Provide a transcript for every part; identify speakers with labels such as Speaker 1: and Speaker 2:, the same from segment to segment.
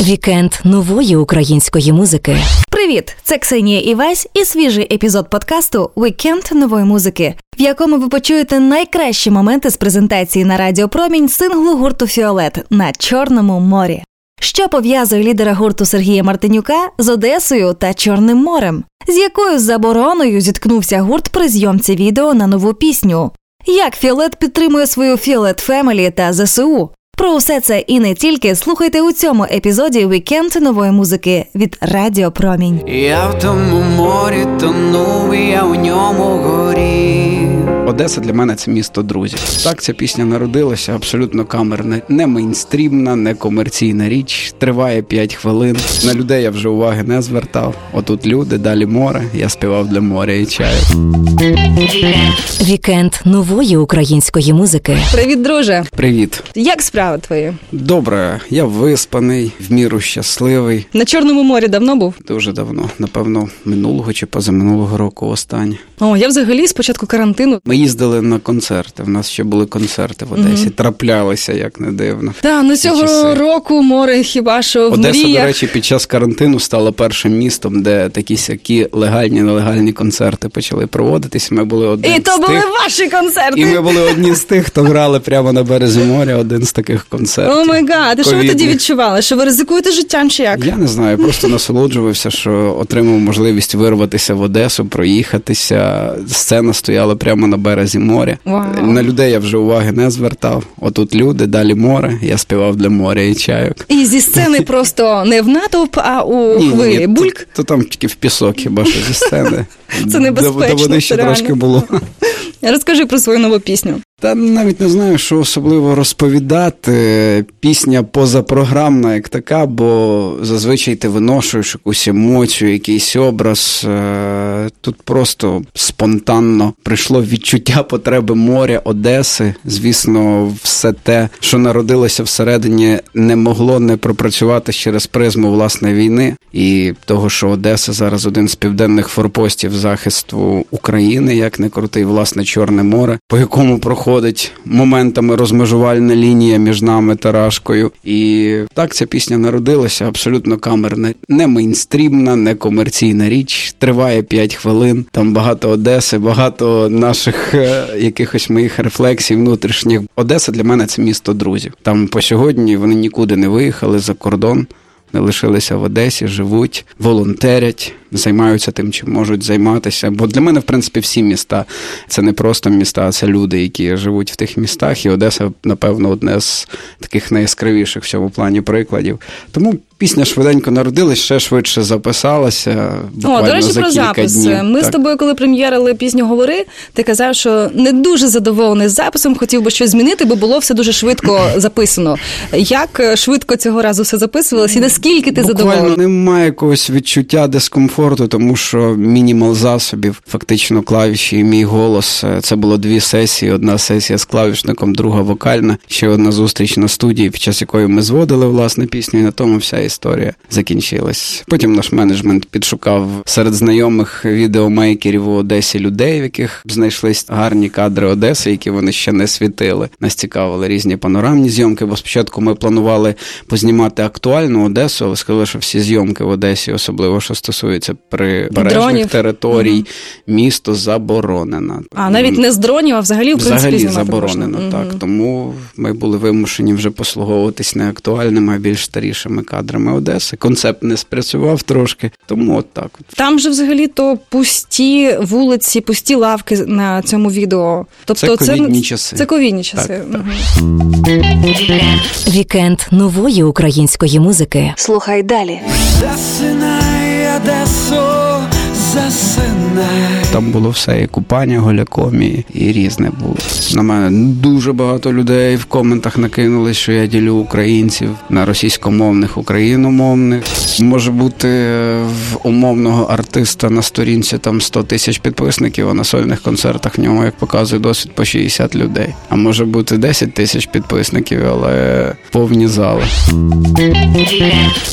Speaker 1: Вікенд нової української музики.
Speaker 2: Привіт! Це Ксенія Івась і свіжий епізод подкасту Вікенд нової музики, в якому ви почуєте найкращі моменти з презентації на Радіо Промінь синглу гурту Фіолет на Чорному морі. Що пов'язує лідера гурту Сергія Мартинюка з Одесою та Чорним морем? З якою забороною зіткнувся гурт при зйомці відео на нову пісню? Як Фіолет підтримує свою Фіолет Family та ЗСУ? Про усе це і не тільки слухайте у цьому епізоді Вікенд нової музики від Радіо Промінь.
Speaker 3: Я в тому морі тонув, я у ньому горів.
Speaker 4: Одеса для мене це місто друзів. Так ця пісня народилася абсолютно камерна, не мейнстрімна, не комерційна річ. Триває 5 хвилин. На людей я вже уваги не звертав. Отут люди, далі море. Я співав для моря і чаю.
Speaker 1: Вікенд нової української музики.
Speaker 2: Привіт, друже!
Speaker 4: Привіт,
Speaker 2: Як справи твої?
Speaker 4: добре. Я виспаний, в міру щасливий.
Speaker 2: На Чорному морі давно був?
Speaker 4: Дуже давно, напевно, минулого чи позаминулого року останнє.
Speaker 2: О, я взагалі з початку карантину.
Speaker 4: Ми їздили на концерти. В нас ще були концерти в Одесі. Траплялися, як не дивно.
Speaker 2: Та ну цього
Speaker 4: часи.
Speaker 2: року море хіба що в
Speaker 4: Одеса,
Speaker 2: мріях.
Speaker 4: до речі, під час карантину стала першим містом, де такі сякі легальні нелегальні концерти почали проводитись. Ми були одні
Speaker 2: І то були
Speaker 4: тих,
Speaker 2: ваші концерти.
Speaker 4: і ми були одні з тих, хто грали прямо на березі моря. Один з таких концертів.
Speaker 2: Oh my God, що ви тоді відчували? Що ви ризикуєте життям чи як?
Speaker 4: Я не знаю, просто насолоджувався, що отримав можливість вирватися в Одесу, проїхатися. Сцена стояла прямо на березі моря.
Speaker 2: Wow.
Speaker 4: На людей я вже уваги не звертав. Отут люди, далі море. Я співав для моря і чайок.
Speaker 2: І зі сцени просто не в натовп, а у хвилі. Бульк.
Speaker 4: То, там тільки в пісок, хіба що зі сцени.
Speaker 2: Це небезпечно,
Speaker 4: до води ще трошки було.
Speaker 2: Розкажи про свою нову пісню.
Speaker 4: Та навіть не знаю, що особливо розповідати. Пісня позапрограмна, як така, бо зазвичай ти виношуєш якусь емоцію, якийсь образ. Е, Тут просто спонтанно прийшло відчуття потреби моря, Одеси. Звісно, все те, що народилося всередині, не могло не пропрацювати через призму власне війни і того, що Одеса зараз один з південних форпостів захисту України, як не крутий, власне, Чорне море, по якому проходить моментами розмежувальна лінія між нами та Рашкою. І так ця пісня народилася абсолютно камерна, не мейнстрімна, не комерційна річ. Триває 5 хвилин. Там багато Одеси, багато наших е, якихось моїх рефлексій внутрішніх. Одеса для мене це місто друзів. Там по сьогодні вони нікуди не виїхали за кордон. Не лишилися в Одесі, живуть, волонтерять, займаються тим, чим можуть займатися. Бо для мене, в принципі, всі міста це не просто міста, це люди, які живуть в тих містах. І Одеса, напевно, одне з таких найяскравіших в цьому плані прикладів. Тому пісня швиденько народилась, ще швидше записалася.
Speaker 2: О, до речі,
Speaker 4: за
Speaker 2: про запис.
Speaker 4: Днів.
Speaker 2: Ми з тобою, коли прем'єрили пісню Говори, ти казав, що не дуже задоволений з записом, хотів би щось змінити, бо було все дуже швидко записано. Як е, швидко цього разу все записувалось, і наскільки ти
Speaker 4: Буквально
Speaker 2: задоволений?
Speaker 4: немає якогось відчуття дискомфорту, тому що мінімал засобів, фактично клавіші і мій голос. е, Це було дві сесії: одна сесія з клавішником, друга вокальна, ще одна зустріч на студії, під час якої ми зводили власне пісню, і на тому вся історія закінчилась. Потім наш менеджмент підшукав серед знайомих відеомейкерів у Одесі людей, в яких знайшлись гарні кадри Одеси, які вони ще не світили. Нас цікавили різні панорамні зйомки, бо спочатку ми планували познімати актуальну Одесу, але сказали, що всі зйомки в Одесі, особливо що стосується прибережних
Speaker 2: Дронів.
Speaker 4: територій, місто заборонено.
Speaker 2: А навіть не з дронів, а взагалі в принципі
Speaker 4: Взагалі
Speaker 2: знімати
Speaker 4: заборонено,
Speaker 2: можна.
Speaker 4: так. Тому ми були вимушені вже послуговуватись не актуальними, а більш старішими кадрами Одеси. Концепт не спрацював трошки, тому от так.
Speaker 2: Там же взагалі то пусті вулиці, пусті лавки на цьому відео. Тобто
Speaker 4: Це ковідні часи.
Speaker 2: Це ковідні часи.
Speaker 4: Так, так.
Speaker 1: Вікенд нової української музики.
Speaker 2: Слухай далі.
Speaker 3: Засинай, засинай.
Speaker 4: Там було все, і купання голяком, і, і різне було. На мене дуже багато людей в коментах накинули, що я ділю українців на російськомовних, україномовних. Може бути е, в умовного артиста на сторінці там 100 тисяч підписників, а на сольних концертах в ньому, як показує досвід, по 60 людей. А може бути 10 тисяч підписників, але повні зали.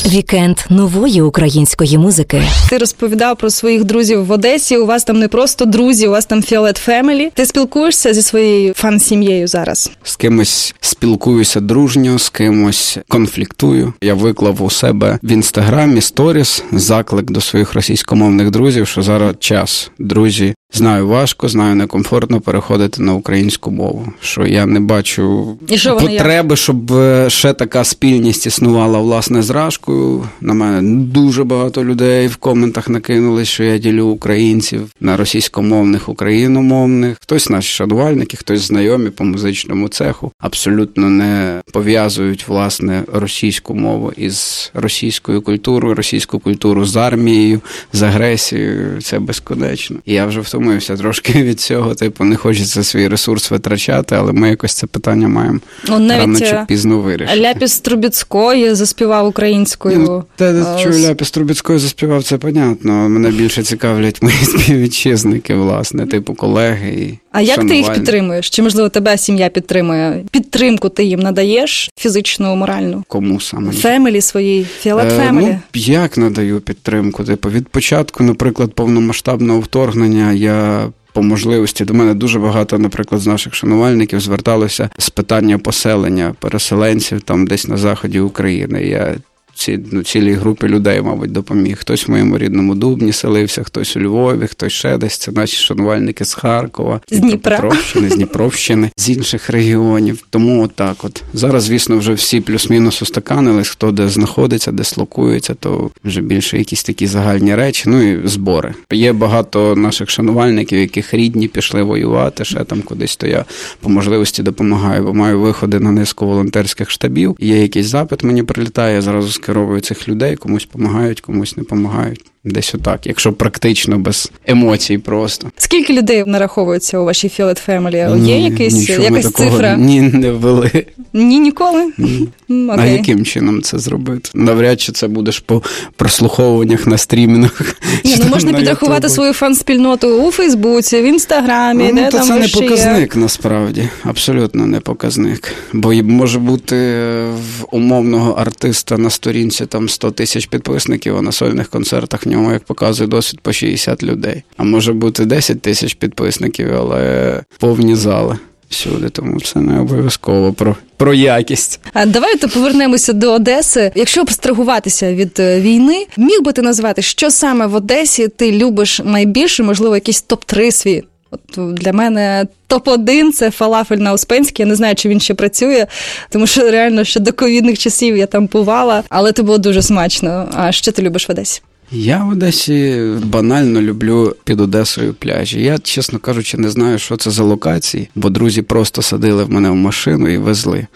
Speaker 1: Вікенд нової української музики.
Speaker 2: Ти розповідав про своїх друзів в Одесі. У вас там не просто друзі, у вас там Фіолет Family. Ти спілкуєшся зі своєю фан-сім'єю зараз?
Speaker 4: З кимось спілкуюся дружньо, з кимось конфліктую. Я виклав у себе в інстаграмі сторіс заклик до своїх російськомовних друзів, що зараз час. Друзі, знаю важко, знаю некомфортно переходити на українську мову. Що я не бачу
Speaker 2: І що
Speaker 4: потреби, щоб е, ще така спільність існувала власне з Рашкою. На мене дуже багато людей в коментах накинули, що я ділю українців на російськомовних, україномовних. Хтось наші шанувальники, хтось знайомі по музичному цеху. Абсолютно не пов'язують власне російську мову із російською культурою, російську культуру з армією, з агресією. Це безконечно. І я вже втомився трошки від цього. Типу, не хочеться свій ресурс витрачати, але ми якось це питання маємо
Speaker 2: Он
Speaker 4: рано чи
Speaker 2: е,
Speaker 4: пізно вирішити.
Speaker 2: Ляпіс Трубецькой заспівав українською.
Speaker 4: Ну, Те, що Ляпіс Трубецькой заспівав, це понятно. Мене більше цікавлять мої співвітчизники, власне, типу колеги. І
Speaker 2: А як ти їх підтримуєш? Чи можливо тебе сім'я підтримує? Підтримку ти їм надаєш фізичну, моральну?
Speaker 4: Кому саме?
Speaker 2: Family своїй, Фіолет
Speaker 4: Е,
Speaker 2: Family.
Speaker 4: Ну, як надаю підтримку? Типу, від початку, наприклад, повномасштабного вторгнення я. По можливості до мене дуже багато, наприклад, з наших шанувальників зверталося з питання поселення переселенців там десь на заході України. Я ці, ну, цілій групі людей, мабуть, допоміг. Хтось в моєму рідному Дубні селився, хтось у Львові, хтось ще десь. Це наші шанувальники з Харкова,
Speaker 2: З Дніпра.
Speaker 4: Дніпропетровщини, з Дніпровщини, з інших регіонів. Тому отак от. Зараз, звісно, вже всі плюс-мінус устаканились, хто де знаходиться, де слокується, то вже більше якісь такі загальні речі. Ну і збори. Є багато наших шанувальників, яких рідні пішли воювати, ще там кудись, то я по можливості допомагаю, бо маю виходи на низку волонтерських штабів. Є якийсь запит, мені прилітає, я зразу скеровую цих людей, комусь допомагають, комусь не допомагають. Десь отак, якщо практично без емоцій просто.
Speaker 2: Скільки людей нараховується у вашій Фіолет Family? Є якийсь, якась
Speaker 4: такого
Speaker 2: цифра?
Speaker 4: Ні, не ввели.
Speaker 2: Ні, ніколи?
Speaker 4: Ні.
Speaker 2: М,
Speaker 4: А яким чином це зробити? Навряд чи це будеш по прослуховуваннях на стрімінгах.
Speaker 2: Ні, ну можна підрахувати
Speaker 4: Ютубі.
Speaker 2: свою фан-спільноту у Фейсбуці, в Інстаграмі,
Speaker 4: Ну,
Speaker 2: де
Speaker 4: то
Speaker 2: там
Speaker 4: це не
Speaker 2: ще є.
Speaker 4: показник насправді, абсолютно не показник. Бо може бути е, в умовного артиста на сторінці там 100 тисяч підписників, а на сольних концертах ньому, як показує досвід, по 60 людей. А може бути 10 тисяч підписників, але повні зали всюди. Тому це не обов'язково про, про якість.
Speaker 2: А давайте повернемося до Одеси. Якщо абстрагуватися від е, війни, міг би ти назвати, що саме в Одесі ти любиш найбільше, можливо, якийсь топ-3 свій? От для мене топ-1 це фалафель на Успенській. Я не знаю, чи він ще працює, тому що реально ще до ковідних часів я там бувала, але це було дуже смачно. А що ти любиш в Одесі?
Speaker 4: Я в Одесі банально люблю під Одесою пляжі. Я, чесно кажучи, не знаю, що це за локації, бо друзі просто садили в мене в машину і везли.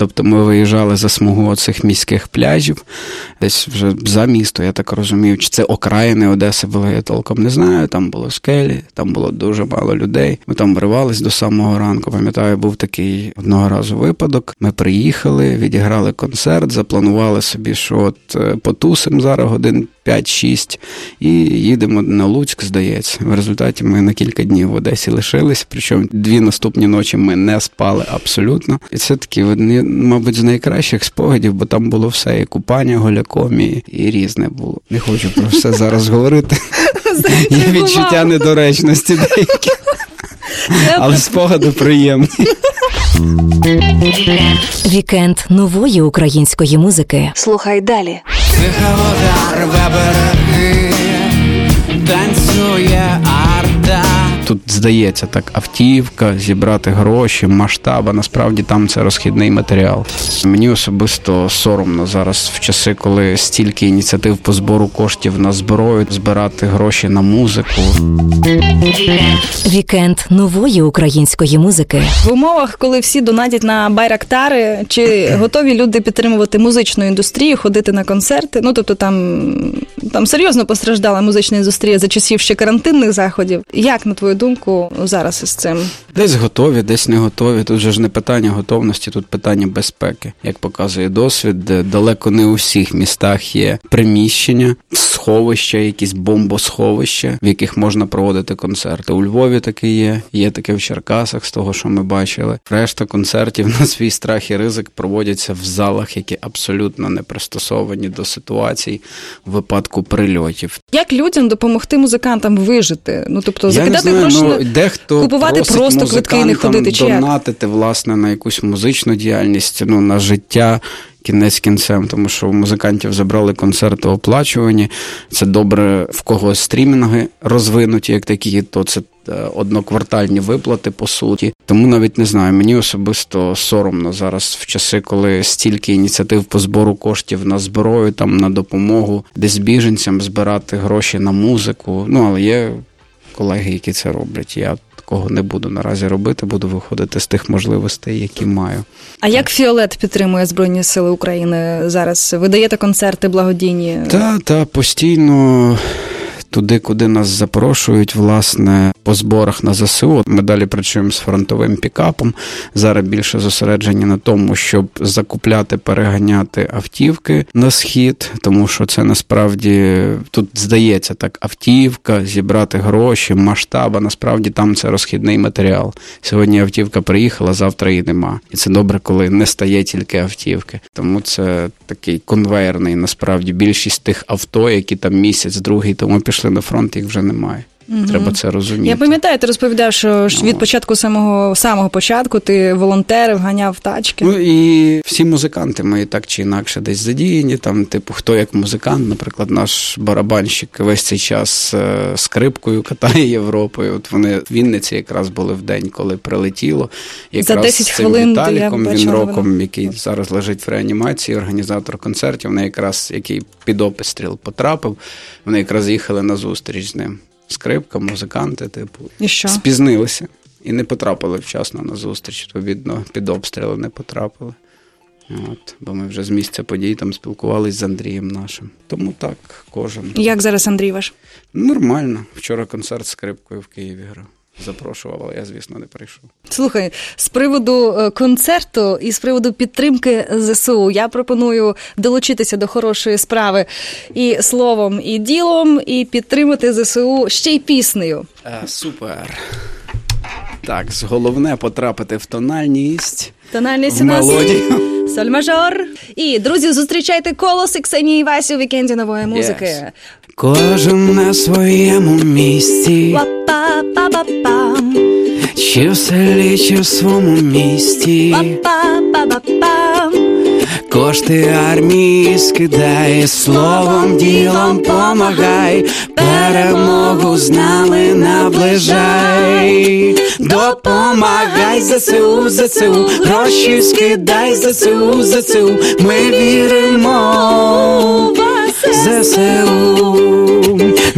Speaker 4: Тобто ми виїжджали за смугу цих міських пляжів, десь вже за місто, я так розумію. Чи це окраїни Одеси були, я толком не знаю. Там було скелі, там було дуже мало людей. Ми там вривались до самого ранку. Пам'ятаю, був такий одного разу випадок. Ми приїхали, відіграли концерт, запланували собі, що от е, потусим зараз годин 5-6 і їдемо на Луцьк, здається. В результаті ми на кілька днів в Одесі лишились. Причому дві наступні ночі ми не спали абсолютно. І це такі, одні, мабуть, з найкращих спогадів, бо там було все: і купання голяком, і, і різне було. Не хочу про все зараз говорити. Є відчуття недоречності деякі, але спогади приємні.
Speaker 1: Вікенд нової української музики.
Speaker 2: Слухай далі.
Speaker 3: Тиха вода рве береги, танцює арта.
Speaker 4: Тут здається так, автівка, зібрати гроші, масштаб, а насправді там це розхідний матеріал. Мені особисто соромно зараз в часи, коли стільки ініціатив по збору коштів на зброю, збирати гроші на музику.
Speaker 1: Вікенд нової української музики.
Speaker 2: В умовах, коли всі донатять на байрактари, чи готові люди підтримувати музичну індустрію, ходити на концерти? Ну тобто там, там серйозно постраждала музична індустрія за часів ще карантинних заходів. Як на твою думку, зараз із цим?
Speaker 4: Десь готові, десь не готові. Тут же ж не питання готовності, тут питання безпеки. Як показує досвід, далеко не у всіх містах є приміщення, сховища, якісь бомбосховища, в яких можна проводити концерти. У Львові таке є, є таке в Черкасах, з того, що ми бачили. Решта концертів на свій страх і ризик проводяться в залах, які абсолютно не пристосовані до ситуацій в випадку прильотів.
Speaker 2: Як людям допомогти музикантам вижити? Ну тобто
Speaker 4: Я
Speaker 2: закидати
Speaker 4: знаю, ну, дехто
Speaker 2: купувати просто квитки і не ходити, чи як?
Speaker 4: донатити власне на якусь музичну діяльність, ну на життя. Кінець кінцем, тому що у музикантів забрали концерти оплачувані. Це добре в когось стрімінги розвинуті, як такі, то це е, одноквартальні виплати по суті. Тому навіть не знаю. Мені особисто соромно зараз в часи, коли стільки ініціатив по збору коштів на зброю, там на допомогу десь біженцям збирати гроші на музику. Ну але є колеги, які це роблять. Я такого не буду наразі робити, буду виходити з тих можливостей, які маю.
Speaker 2: А як Фіолет підтримує Збройні Сили України зараз? Ви даєте концерти благодійні?
Speaker 4: Та, та постійно. Туди, куди нас запрошують, власне, по зборах на ЗСУ. Ми далі працюємо з фронтовим пікапом. Зараз більше зосереджені на тому, щоб закупляти, переганяти автівки на схід, тому що це насправді тут здається так: автівка, зібрати гроші, масштаб, насправді там це розхідний матеріал. Сьогодні автівка приїхала, завтра її нема. І це добре, коли не стає тільки автівки. Тому це такий конвейерний, насправді більшість тих авто, які там місяць, другий тому пішли на фронт, їх вже немає. Треба це розуміти.
Speaker 2: Я пам'ятаю, ти розповідав, що ж від початку самого самого початку ти волонтерив, ганяв тачки.
Speaker 4: Ну і всі музиканти мої так чи інакше десь задіяні. Там, типу, хто як музикант, наприклад, наш барабанщик весь цей час е, скрипкою катає Європою. От вони в Вінниці якраз були в день, коли прилетіло. Якраз
Speaker 2: За 10
Speaker 4: з цим
Speaker 2: хвилин я
Speaker 4: Віталіком
Speaker 2: бачила
Speaker 4: Вінроком, який зараз лежить в реанімації, організатор концертів. Вони якраз який під обстріл потрапив. Вони якраз їхали на зустріч з ним. Скрипка, музиканти, типу,
Speaker 2: І що?
Speaker 4: спізнилися і не потрапили вчасно на зустріч. Відповідно, під обстріли не потрапили. От, бо ми вже з місця подій там спілкувалися з Андрієм нашим. Тому так, кожен.
Speaker 2: Як зараз Андрій ваш?
Speaker 4: Нормально. Вчора концерт з скрипкою в Києві грав. Запрошував, але я, звісно, не прийшов.
Speaker 2: Слухай, з приводу е, концерту і з приводу підтримки ЗСУ, я пропоную долучитися до хорошої справи і словом, і ділом, і підтримати ЗСУ ще й піснею.
Speaker 4: А, супер. Так, головне потрапити в тональність.
Speaker 2: Тональність
Speaker 4: В
Speaker 2: у нас
Speaker 4: мелодію.
Speaker 2: соль мажор. І друзі, зустрічайте колос і Ксенії Васі у вікенді нової музики.
Speaker 4: Yes. Кожен на своєму місці,
Speaker 2: Па-па-па-па-пам.
Speaker 4: Чи в селі, чи в своєму місті.
Speaker 2: Па-па-па-па-пам.
Speaker 4: Кошти армії скидай, словом, ділом помагай, перемогу з нами наближай, допомагай ЗСУ, ЗСУ, гроші скидай ЗСУ, ЗСУ, ми віримо в ЗСУ,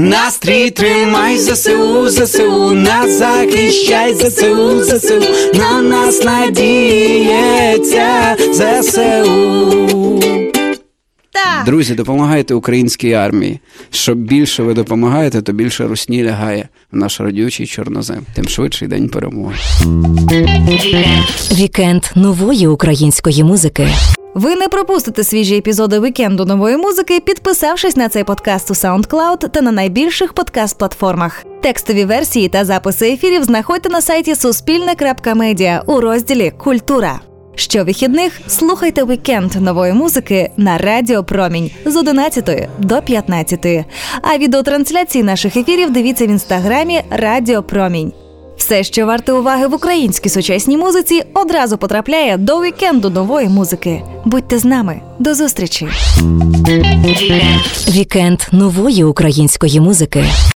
Speaker 4: настрій тримай ЗСУ, ЗСУ, нас захищай ЗСУ, ЗСУ, на нас надіється ЗСУ.
Speaker 2: Так.
Speaker 4: Друзі, допомагайте українській армії. Що більше ви допомагаєте, то більше русні лягає в наш родючий чорнозем. Тим швидший день перемоги.
Speaker 1: Вікенд нової української музики.
Speaker 2: Ви не пропустите свіжі епізоди вікенду нової музики, підписавшись на цей подкаст у SoundCloud та на найбільших подкаст-платформах. Текстові версії та записи ефірів знаходьте на сайті суспільне.медіа у розділі Культура. Щовихідних слухайте вікенд нової музики на Радіо Промінь з 11 до 15. А відеотрансляції наших ефірів дивіться в інстаграмі Радіо Промінь. Все, що варте уваги в українській сучасній музиці, одразу потрапляє до вікенду нової музики. Будьте з нами. До зустрічі!
Speaker 1: Вікенд нової української музики.